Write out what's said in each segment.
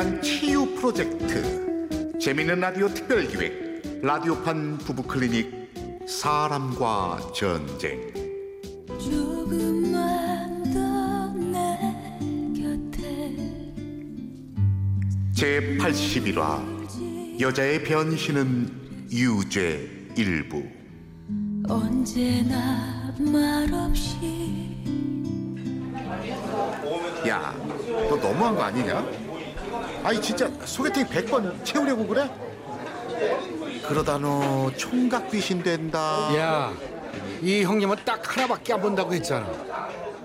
위한 치유 프로젝트. 재미있는 라디오 특별기획 라디오판 부부클리닉 사람과 전쟁. 조금만 더내 곁에 제81화 여자의 변신은 유죄 일부. 언제나 말없이 야, 너 너무한 거 아니냐? 아니 진짜 소개팅 100번 채우려고 그래? 그러다 너 총각 귀신 된다. 야, 이 형님은 딱 하나밖에 안 본다고 했잖아.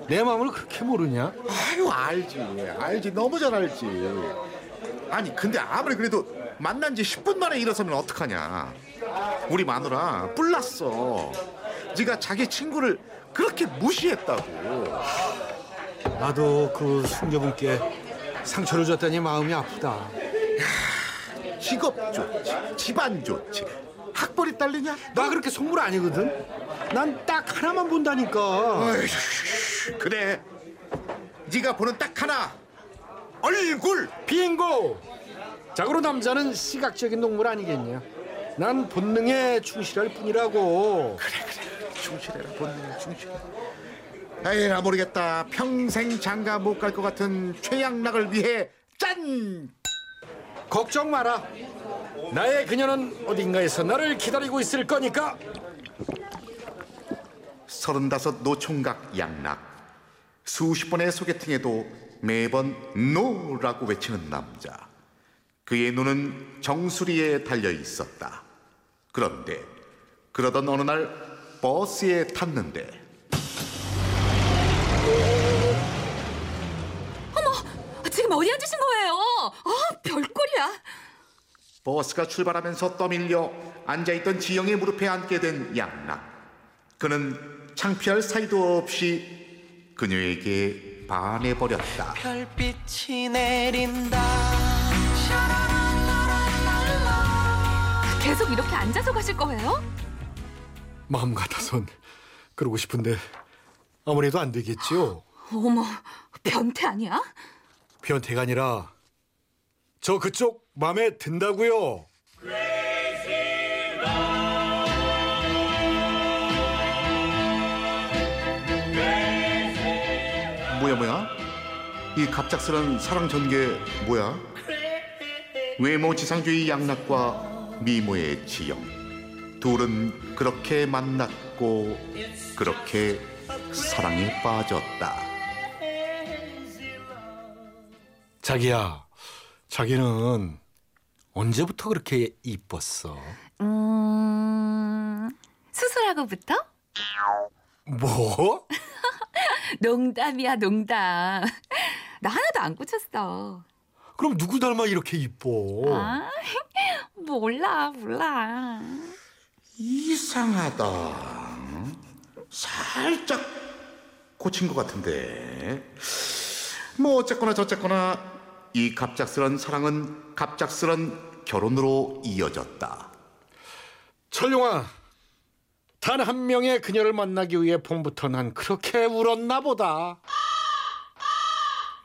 내 마음을 그렇게 모르냐? 아유 알지, 알지 너무 잘 알지. 아니 근데 아무리 그래도 만난 지 10분 만에 일어서면 어떡하냐? 우리 마누라 뿔났어. 네가 자기 친구를 그렇게 무시했다고. 나도 그 숙녀분께 상처를 줬더니 마음이 아프다. 직업 좋지, 집안 좋지, 학벌이 딸리냐? 나 그렇게 속물 아니거든. 난 딱 하나만 본다니까. 어휴, 그래 네가 보는 딱 하나 얼굴 빙고. 자고로 남자는 시각적인 동물 아니겠냐? 난 본능에 충실할 뿐이라고. 충실해라 본능 충실해 에이 나 모르겠다. 평생 장가 못 갈 것 같은 최양락을 위해 짠! 걱정 마라. 나의 그녀는 어딘가에서 나를 기다리고 있을 거니까. 서른다섯 노총각 양락. 수십 번의 소개팅에도 매번 no라고 외치는 남자. 그의 눈은 정수리에 달려 있었다. 그런데 그러던 어느 날 버스에 탔는데 지금 어디 앉으신 거예요? 아, 별꼴이야. 버스가 출발하면서 떠밀려 앉아있던 지영의 무릎에 앉게 된 양락. 그는 창피할 사이도 없이 그녀에게 반해버렸다. 별빛이 내린다 계속 이렇게 앉아서 가실 거예요? 마음 같아선 그러고 싶은데 아무래도 안 되겠지요. 어머, 변태 아니야? 변태가 아니라 저 그쪽 마음에 든다고요. 뭐야 뭐야? 이 갑작스런 사랑 전개 뭐야? 외모 지상주의 양락과 미모의 지영 둘은 그렇게 만났고 그렇게 사랑에 빠졌다. 자기야, 자기는 언제부터 그렇게 이뻤어? 음, 수술하고부터? 뭐? 농담이야, 농담. 나 하나도 안 꽂혔어. 그럼 누구 닮아 이렇게 이뻐? 아, 몰라, 몰라. 이상하다. 살짝 고친 것 같은데. 뭐 어쨌거나 저쨌거나 이 갑작스런 사랑은 갑작스런 결혼으로 이어졌다. 철룡아, 단 한 명의 그녀를 만나기 위해 봄부터 난 그렇게 울었나 보다.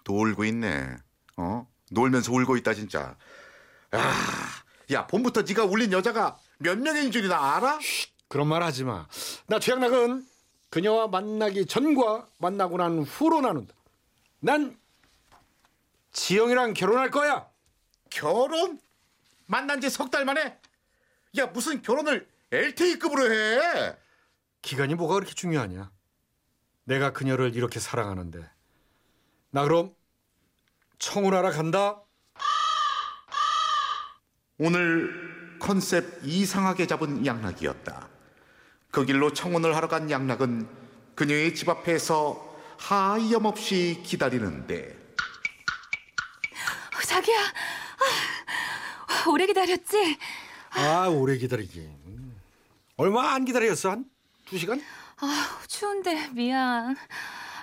놀고 있네. 어? 놀면서 울고 있다 진짜. 아, 야 봄부터 네가 울린 여자가 몇 명인 줄이 나 알아? 그런 말 하지 마. 나 최양락은 그녀와 만나기 전과 만나고 난 후로 나눈다. 난 지영이랑 결혼할 거야. 결혼? 만난 지 석 달 만에? 야 무슨 결혼을 LTE급으로 해? 기간이 뭐가 그렇게 중요하냐? 내가 그녀를 이렇게 사랑하는데. 나 그럼 청혼하러 간다. 오늘 컨셉 이상하게 잡은 양락이었다. 그 길로 청혼을 하러 간 양락은 그녀의 집 앞에서 하염없이 기다리는데 어, 자기야, 아, 오래 기다렸지? 아 오래 기다리긴. 얼마 안 기다렸어? 한 두 시간? 아, 추운데 미안.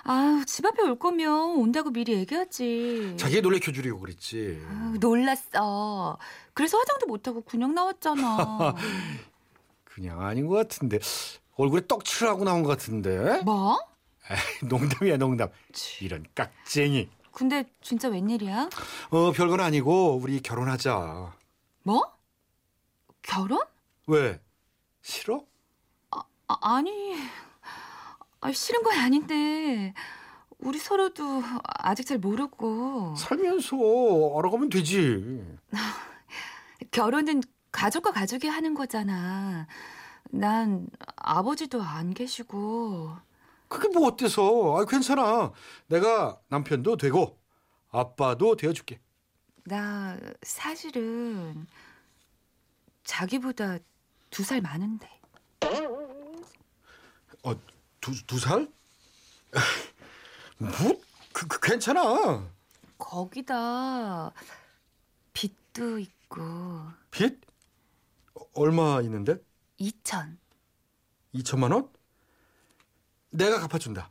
아유, 집 앞에 올 거면 온다고 미리 얘기하지. 자기 놀래켜 주려고 그랬지. 아유, 놀랐어. 그래서 화장도 못 하고 그냥 나왔잖아. 그냥 아닌 것 같은데 얼굴에 떡칠하고 나온 것 같은데. 뭐? 에이, 농담이야 농담. 이런 깍쟁이. 근데 진짜 웬일이야? 어 별건 아니고 우리 결혼하자. 뭐? 결혼? 왜? 싫어? 아, 아 니, 아, 싫은 건 아닌데 우리 서로도 아직 잘 모르고 살면서 알아가면 되지. 결혼은 가족과 가족이 하는 거잖아. 난 아버지도 안 계시고 그게 뭐 어때서? 아 괜찮아. 내가 남편도 되고 아빠도 되어줄게. 나 사실은 자기보다 두 살 많은데. 어 두 두 살? 뭐? 그, 그 괜찮아. 거기다 빚도 있고 빚? 어, 얼마 있는데? 2천. 2천만 원? 내가 갚아준다.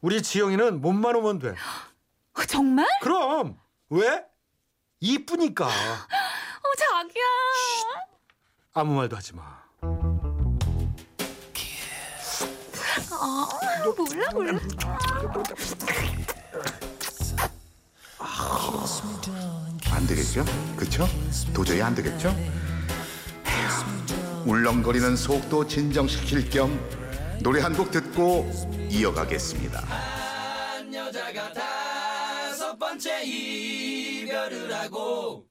우리 지영이는 몸만 오면 돼. 어, 정말? 그럼 왜? 이쁘니까 어 자기야. 아무 말도 하지 마. 아 몰라 몰라. 안 되겠죠? 그쵸? 도저히 안 되겠죠? 에휴, 울렁거리는 속도 진정시킬 겸 노래 한 곡 듣고 이어가겠습니다. 여자가 다섯 번째 이별을 하고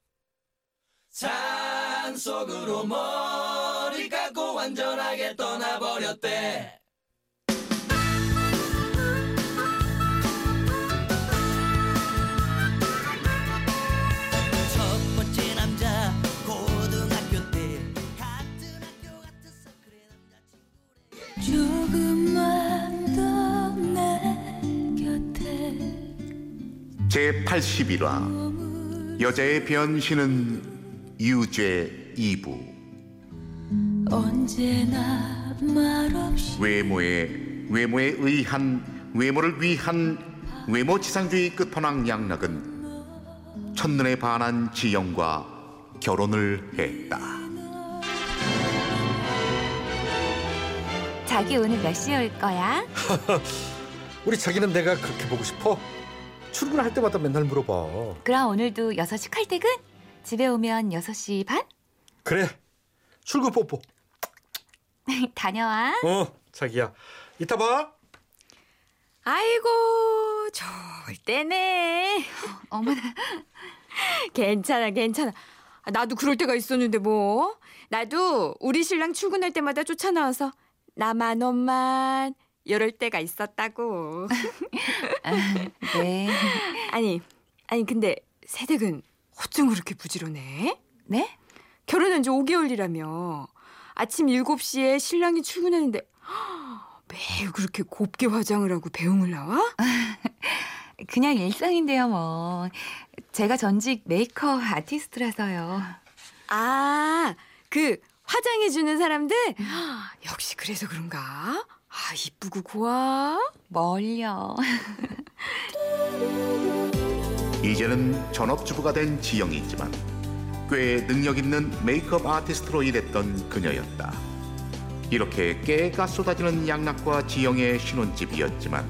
산 속으로 머리 감고 완전하게 떠나버렸대 제81화 여자의 변신은 유죄 2부 언제나 말없이 외모에 외모에 의한 외모를 위한 외모 지상주의 끝판왕 양락은 첫눈에 반한 지영과 결혼을 했다. 자기 오늘 몇 시에 올 거야? 우리 자기는 내가 그렇게 보고 싶어? 출근할 때마다 맨날 물어봐. 그럼 오늘도 6시 칼퇴근? 집에 오면 6시 반? 그래. 출근 뽀뽀. 다녀와. 어, 자기야. 이따 봐. 아이고 좋을 때네. 어머나. 괜찮아 괜찮아. 아, 나도 그럴 때가 있었는데 뭐. 나도 우리 신랑 출근할 때마다 쫓아나와서 나만 너만 이럴 때가 있었다고. 네. 아니 아니 근데 세댁은 어쩜 그렇게 부지런해? 네? 결혼한 지 5개월이라며. 아침 7시에 신랑이 출근하는데 매일 그렇게 곱게 화장을 하고 배웅을 나와? 그냥 일상인데요, 뭐. 제가 전직 메이크업 아티스트라서요. 아, 그 화장해 주는 사람들? 역시 그래서 그런가? 아, 이쁘고 고와. 멀려. 이제는 전업주부가 된 지영이지만 꽤 능력 있는 메이크업 아티스트로 일했던 그녀였다. 이렇게 깨가 쏟아지는 양락과 지영의 신혼집이었지만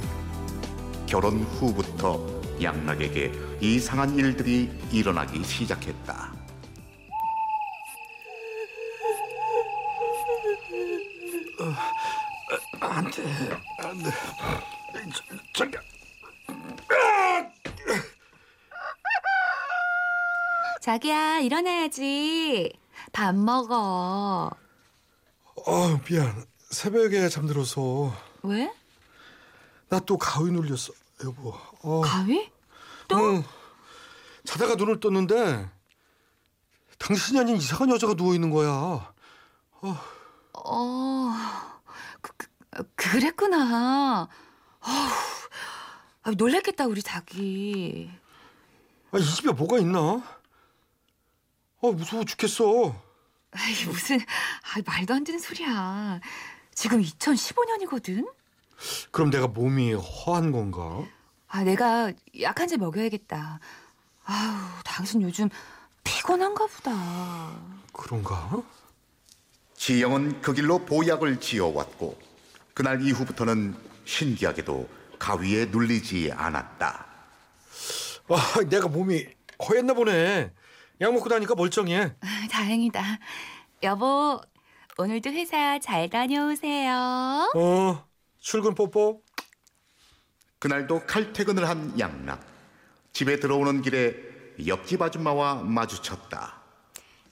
결혼 후부터 양락에게 이상한 일들이 일어나기 시작했다. 자기야. 자기야, 일어나야지. 밥 먹어. 아, 미안. 새벽에 잠들어서 왜? 나 또 가위 눌렸어, 여보. 어. 가위? 응. 자다가 눈을 떴는데 당신이 아닌 이상한 여자가 누워 있는 거야. 어, 그, 그, 그랬구나. 어후, 아, 놀랬겠다, 우리 자기. 아, 이 집에 뭐가 있나? 아, 무서워 죽겠어. 아이, 무슨, 아, 말도 안 되는 소리야. 지금 2015년이거든? 그럼 내가 몸이 허한 건가? 아, 내가 약한 제 먹여야겠다. 아우, 당신 요즘 피곤한가 보다. 그런가? 지영은 그 길로 보약을 지어왔고 그날 이후부터는 신기하게도 가위에 눌리지 않았다. 아, 내가 몸이 허했나 보네. 약 먹고 다니까 멀쩡해. 다행이다. 여보, 오늘도 회사 잘 다녀오세요. 어, 출근 뽀뽀. 그날도 칼퇴근을 한 양락. 집에 들어오는 길에 옆집 아줌마와 마주쳤다.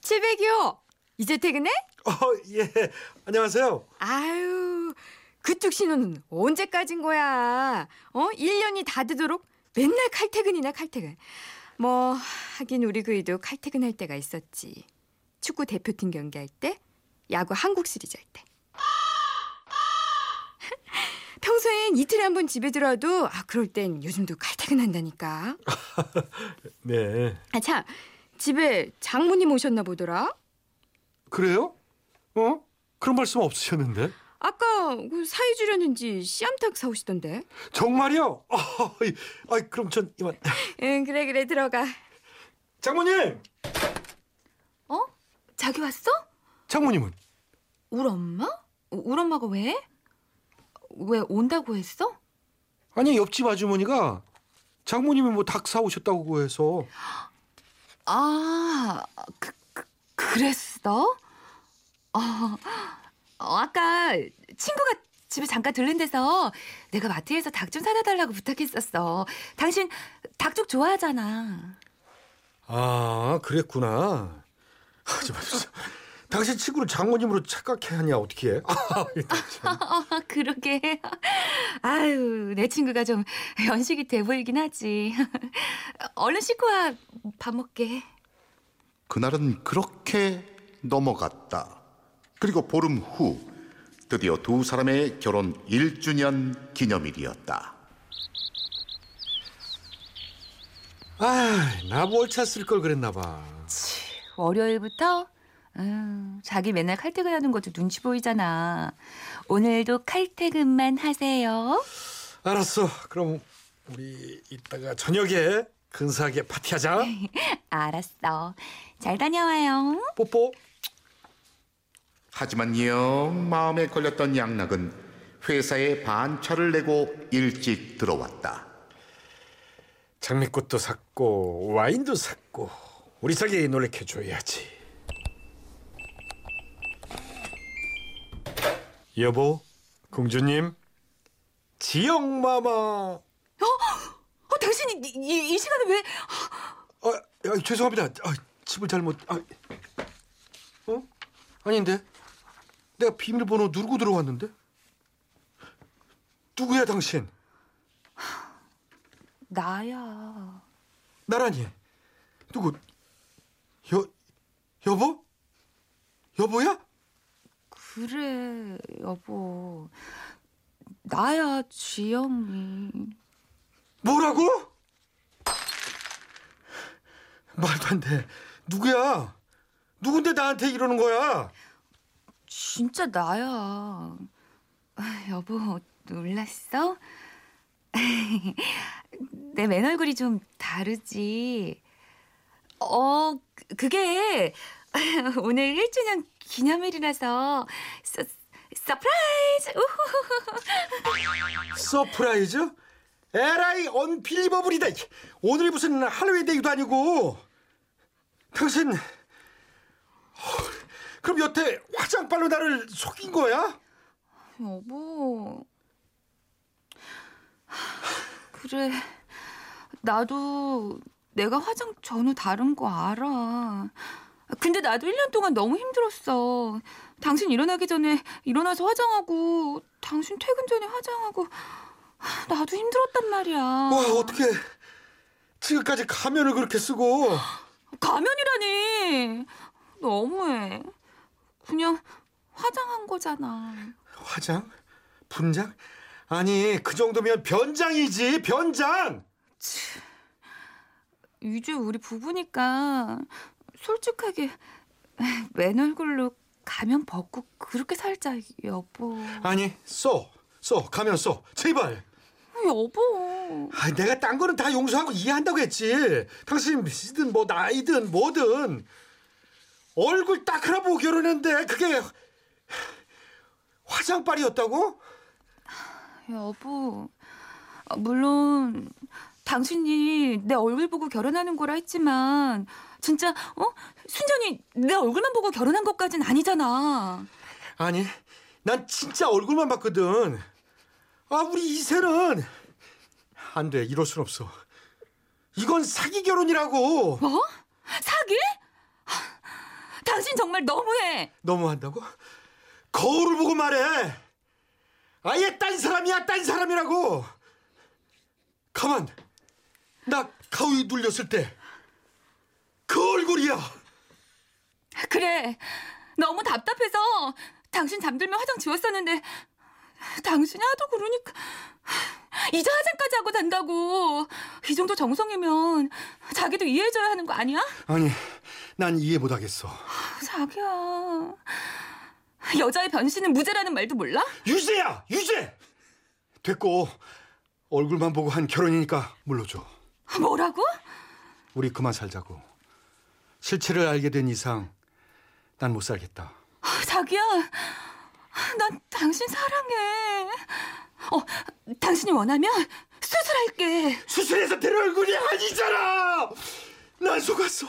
칠백이요. 이제 퇴근해? 어, 예. 안녕하세요. 아유, 그쪽 신호는 언제까진 거야? 어? 1년이 다 되도록 맨날 칼퇴근이나 칼퇴근. 뭐 하긴 우리 그이도 칼퇴근할 때가 있었지. 축구 대표팀 경기할 때, 야구 한국 시리즈 할 때. 평소엔 이틀에 한 번 집에 들어도 아 그럴 땐 요즘도 칼퇴근한다니까. 네. 아 참, 집에 장모님 오셨나 보더라. 그래요? 어? 그런 말씀 없으셨는데? 아까 그 사이 주려는지 씨암탉 사오시던데. 정말요? 아, 아, 그럼 전 이만. 응 그래 그래 들어가. 장모님! 어? 자기 왔어? 장모님은? 울 엄마? 울 엄마가 왜? 왜 온다고 했어? 아니, 옆집 아주머니가 장모님이 뭐 닭 사오셨다고 해서. 아, 그, 그 그랬어? 어, 어, 아까 친구가 집에 잠깐 들른 데서 내가 마트에서 닭 좀 사다 달라고 부탁했었어. 당신 닭쪽 좋아하잖아. 아, 그랬구나. 하지만 진짜 당신 친구를 장모님으로 착각해 하냐 어떻게 해? 아, 참. 아, 그러게. 아유, 내 친구가 좀 연식이 돼 보이긴 하지. 얼른 씻고 와. 밥 먹게. 그날은 그렇게 넘어갔다. 그리고 보름 후 드디어 두 사람의 결혼 1주년 기념일이었다. 아, 나뭘 찼을 걸 그랬나 봐. 월요일부터 음, 자기 맨날 칼퇴근하는 것도 눈치 보이잖아. 오늘도 칼퇴근만 하세요. 알았어. 그럼 우리 이따가 저녁에 근사하게 파티하자. 알았어. 잘 다녀와요. 뽀뽀. 하지만 영 마음에 걸렸던 양락은 회사에 반차를 내고 일찍 들어왔다. 장미꽃도 샀고 와인도 샀고 우리 자기 놀래켜 줘야지. 여보, 공주님, 지영 마마. 어, 당신이 이, 이, 이 시간에 왜? 아, 야, 죄송합니다. 아, 집을 잘못. 아, 어? 아닌데. 내가 비밀번호 누르고 들어왔는데. 누구야 당신? 나야. 나라니. 누구? 여 여보? 여보야? 그래, 여보. 나야, 지영이. 뭐라고? 말도 안 돼. 누구야? 누군데 나한테 이러는 거야? 진짜 나야. 아, 여보, 놀랐어? 내 맨 얼굴이 좀 다르지. 어, 그- 그게 오늘 1주년 기념일이라서 서, surprise! Surprise? 에라이 unbelievable이다. 오늘이 무슨 할로윈데이도 아니고. 당신 어, 그럼 여태 화장빨로 나를 속인 거야? 여보. 그래. 나도 내가 화장 전후 다른 거 알아. 근데 나도 1년 동안 너무 힘들었어. 당신 일어나기 전에 일어나서 화장하고, 당신 퇴근 전에 화장하고, 나도 힘들었단 말이야. 와 어떻게 지금까지 가면을 그렇게 쓰고 가면이라니! 너무해. 그냥 화장한 거잖아. 화장? 분장? 아니 그 정도면 변장이지 변장. 이제 우리 부부니까 솔직하게 맨 얼굴로 가면 벗고 그렇게 살자 여보 아니 써. 써 가면 써 제발. 여보 아, 내가 딴 거는 다 용서하고 이해한다고 했지. 당신이든 뭐 나이든 뭐든 얼굴 딱 하나 보고 결혼했는데 그게 화장빨이었다고? 여보 아, 물론 당신이 내 얼굴 보고 결혼하는 거라 했지만 진짜 어 순전히 내 얼굴만 보고 결혼한 것까진 아니잖아. 아니, 난 진짜 얼굴만 봤거든. 아, 우리 이세는 안 돼. 이럴 순 없어. 이건 사기 결혼이라고. 뭐? 사기? 하, 당신 정말 너무해. 너무한다고? 거울을 보고 말해. 아예 딴 사람이야, 딴 사람이라고. 가만. 나 가위 눌렸을 때 그 얼굴이야. 그래. 너무 답답해서 당신 잠들면 화장 지웠었는데 당신이 하도 그러니까 이제 화장까지 하고 잔다고. 이 정도 정성이면 자기도 이해해줘야 하는 거 아니야? 아니, 난 이해 못하겠어. 자기야. 여자의 변신은 무죄라는 말도 몰라? 유죄야, 유죄. 됐고 얼굴만 보고 한 결혼이니까 물러줘. 뭐라고? 우리 그만 살자고. 실체를 알게 된 이상 난 못 살겠다. 자기야. 난 당신 사랑해. 어, 당신이 원하면 수술할게. 수술해서 될 얼굴이 아니잖아. 난 속았어.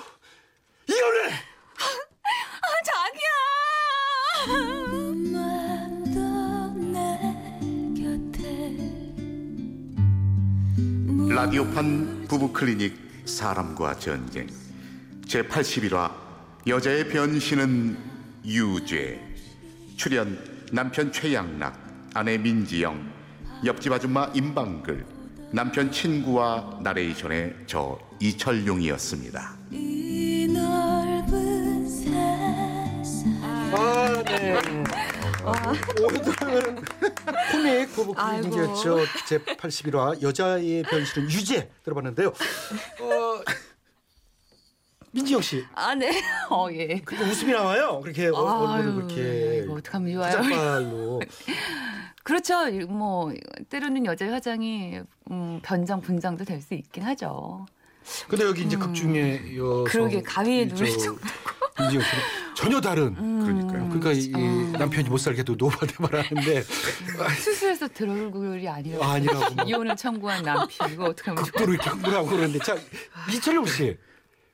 이혼해. 아, 자기야. 꿈만도 내 곁에 라디오판 부부 클리닉 사람과 전쟁 제 81화 여자의 변신은 유죄 출연 남편 최양락 아내 민지영 옆집 아줌마 임방글 남편 친구와 나레이션의 저 이철용이었습니다. 이 넓은 세상 아, 네. 오늘은 코믹 부부 클리닉이었죠. 제 81화 여자의 변신은 유죄 들어봤는데요. 어, 민지영 씨, 아, 네. 어, 예. 그렇게 웃음이 나와요. 그렇게 얼- 얼굴을 그렇게 이거 어떡하면 좋아요. 화장발로. 그렇죠. 뭐 때로는 여자의 화장이 음, 변장 분장도 될 수 있긴 하죠. 근데 여기 이제 극중에 여 음. 그러게, 가위에 정도고. 민지영 씨는 전혀 다른. 그러니까요. 그러니까 이, 이 남편이 못 살게도 노바대말 하는데 수술해서 들 얼굴이 아니라 아, 아니라고 막 이혼을 청구한 남편 이거 어떡하면 좋아. 극도로 이렇게 흥분하고 그러는데 자 이철용 씨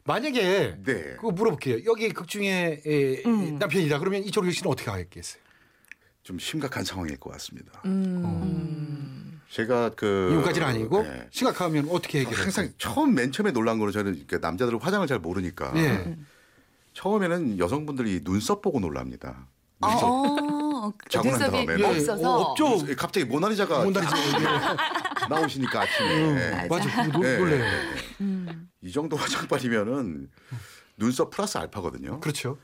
만약에 네. 그거 물어볼게요. 여기 극중에 에, 음. 남편이다. 그러면 이철용 씨는 어떻게 하겠어요? 좀 심각한 상황일 것 같습니다. 제가 그 이혼까지는 아니고 네. 심각하면 어떻게 해결해요? 항상 처음 맨 처음에 놀란 거는 저는 그 남자들은 화장을 잘 모르니까 예. 처음에는 여성분들이 눈썹 보고 놀랍니다. 어, 눈썹. 어, 자고 난 눈썹이 다음에. 예, 없어서. 어, 없죠. 갑자기 모나리자가 모나리자. 나오시니까 아침에 맞아. 그거 놀- 예. 놀래요. 이 정도 화장빨이면은 눈썹 플러스 알파거든요. 그렇죠.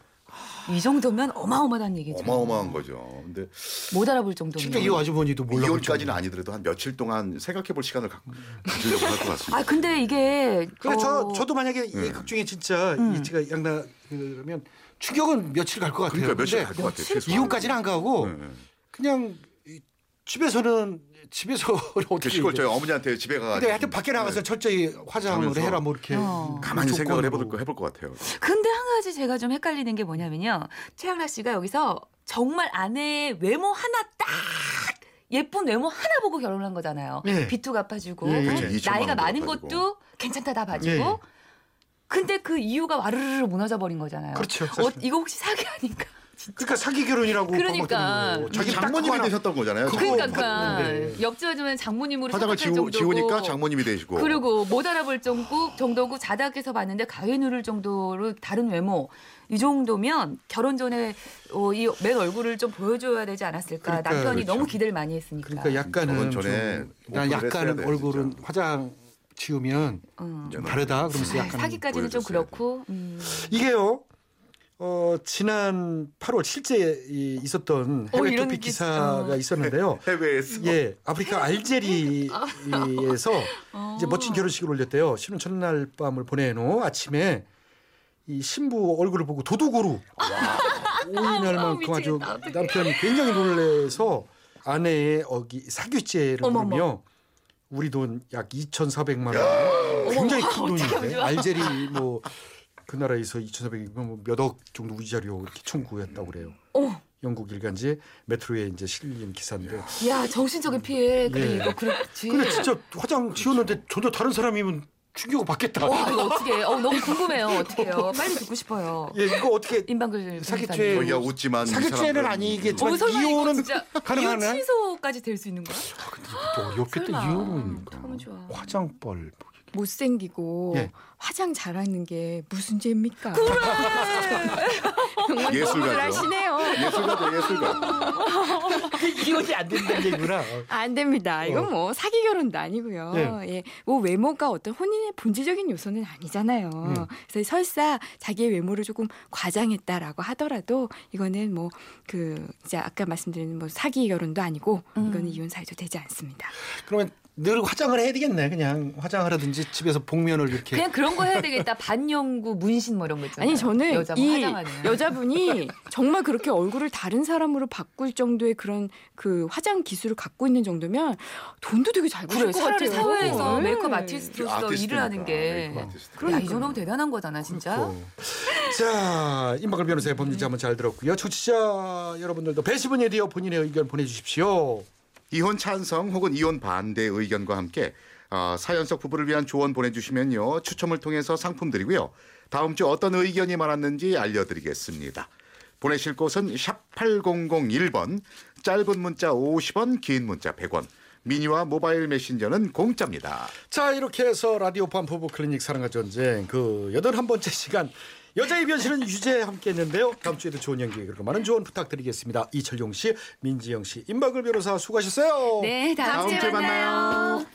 이 정도면 어마어마한 얘기죠. 어마어마한 거죠. 근데 못 알아볼 정도면. 진짜 이 아주머니도 몰라. 이혼까지는 아니더라도 한 며칠 동안 생각해볼 시간을 가, 가지려고 할 것 같습니다. 아 근데 이게 그래 저 어, 저도 만약에 이 네. 극중에 진짜 음. 이 제가 양나 그러면 충격은 며칠 갈 것 같아요. 그러니까 며칠 갈 것 같아요. 최소. 이혼까지는 안 가고 네, 네. 그냥 이 집에서는 집에서 어떻게 시골 저희 어머니한테 집에 가가지고 근데 하여튼 밖에 나가서 네. 철저히 화장을 하면서 해라 뭐 이렇게 어. 가만히. 생각을 해볼 거 해볼 것 같아요. 근데 한 가지 제가 좀 헷갈리는 게 뭐냐면요. 최양락 씨가 여기서 정말 아내의 외모 하나 딱 예쁜 외모 하나 보고 결혼한 거잖아요. 예. 빚도 갚아주고. 그쵸, 2천만 나이가 많은 갚아주고. 것도 괜찮다 다 봐주고. 예. 근데 그 이유가 와르르 무너져 버린 거잖아요. 그렇죠, 어. 이거 혹시 사기 아닌가? 그러니까 사기 결혼이라고 그러니까. 자기 딱 장모님이 되셨던 거잖아요. 그거 그러니까 봤는데. 옆집 아주머니 장모님으로 화장을 생각할 지우, 정도고 지우니까 장모님이 되시고 그리고 못 알아볼 정도, 정도고 자닥에서 봤는데 가위 누를 정도로 다른 외모 이 정도면 결혼 전에 어, 이맨 얼굴을 좀 보여줘야 되지 않았을까 그러니까 남편이 그렇죠. 너무 기대를 많이 했으니까 그러니까 약간은 전에 좀, 뭐난 약간은 돼, 얼굴은 진짜. 화장 지우면 음. 좀 다르다 그러면서 아, 약간 사기까지는 좀 그렇고 음. 이게요. 어, 지난 8월 실제 이 있었던 어, 해외 이런 토픽 기사. 기사가 어. 있었는데요. 해외에서 예, 아프리카 알제리에서 어. 이제 멋진 결혼식을 올렸대요. 신혼 첫날 밤을 보내놓 아침에 이 신부 얼굴을 보고 도둑으로 오인할 아, 만큼 아주. 남편이 굉장히 놀래서 아내의 어기 사규죄를. 물으며 우리 돈 약 2,400만 원. 굉장히 큰 돈인데. 알제리 뭐 그 나라에서 2,400이면 뭐몇억 정도 위자료 이렇게 청구했다고 그래요. 어, 영국 일간지 메트로에 이제 실린 기사인데. 야 정신적인 피해 그래 예. 이거 그렇지. 근데 진짜 화장 지웠는데 전혀 다른 사람이면 충격을 받겠다. 어, 이거 어떻게? 해? 어 너무 궁금해요. 어떻게요? 빨리 듣고 싶어요. 예, 이거 어떻게 임방글 사기죄 어, 야 웃지만 이 사기죄는 아니겠지만 어, 이혼은 가능하네? 이혼 취소까지 될 수 있는 거야? 또 어렵겠다 설마. 이혼은 어떡하면 좋아. 화장벌 못생기고 예. 화장 잘하는 게 무슨 죄입니까? 정말 예술가죠. 하시네요. 예술가죠 예술가. 이혼이 안 된다는 얘기구나. 안 됩니다. 이건 뭐 사기 결혼도 아니고요. 네. 예. 뭐 외모가 어떤 혼인의 본질적인 요소는 아니잖아요. 음. 그래서 설사 자기의 외모를 조금 과장했다라고 하더라도 이거는 뭐 그 이제 아까 말씀드린 뭐 사기 결혼도 아니고 이거는 이혼 사유도 되지 않습니다. 그러면 늘 화장을 해야 되겠네. 그냥 화장하라든지 집에서 복면을 이렇게. 그냥 그런 거 해야 되겠다. 반영구 문신 뭐 이런 거 있잖아요. 아니 저는 여자 뭐이 화장하는. 여자분이 정말 그렇게 얼굴을 다른 사람으로 바꿀 정도의 그런 그 화장 기술을 갖고 있는 정도면 돈도 되게 잘 버실 그래 같아요. 사회에서 네. 메이크업 아티스트로서 일을 하는 게. 야, 이 정도면 대단한 거잖아, 진짜. 그렇고. 자, 임박을 변호사의 법률자 한번 잘 들었고요. 청취자 여러분들도 배시분에 대해 본인의 의견 보내주십시오. 이혼 찬성 혹은 이혼 반대 의견과 함께 어, 사연석 부부를 위한 조언 보내주시면요. 추첨을 통해서 상품 드리고요. 다음 주 어떤 의견이 많았는지 알려드리겠습니다. 보내실 곳은 샵 8001번 짧은 문자 50원 긴 문자 100원. 미니와 모바일 메신저는 공짜입니다. 자, 이렇게 해서 라디오 판 부부 클리닉 사랑과 전쟁 그 여덟 한 번째 시간 여자의 변신은 유재 함께 했는데요. 다음 주에도 좋은 연기 그리고 많은 조언 부탁드리겠습니다. 이철용 씨, 민지영 씨, 임박을 변호사 수고하셨어요. 네, 다음, 다음 주에 만나요. 만나요.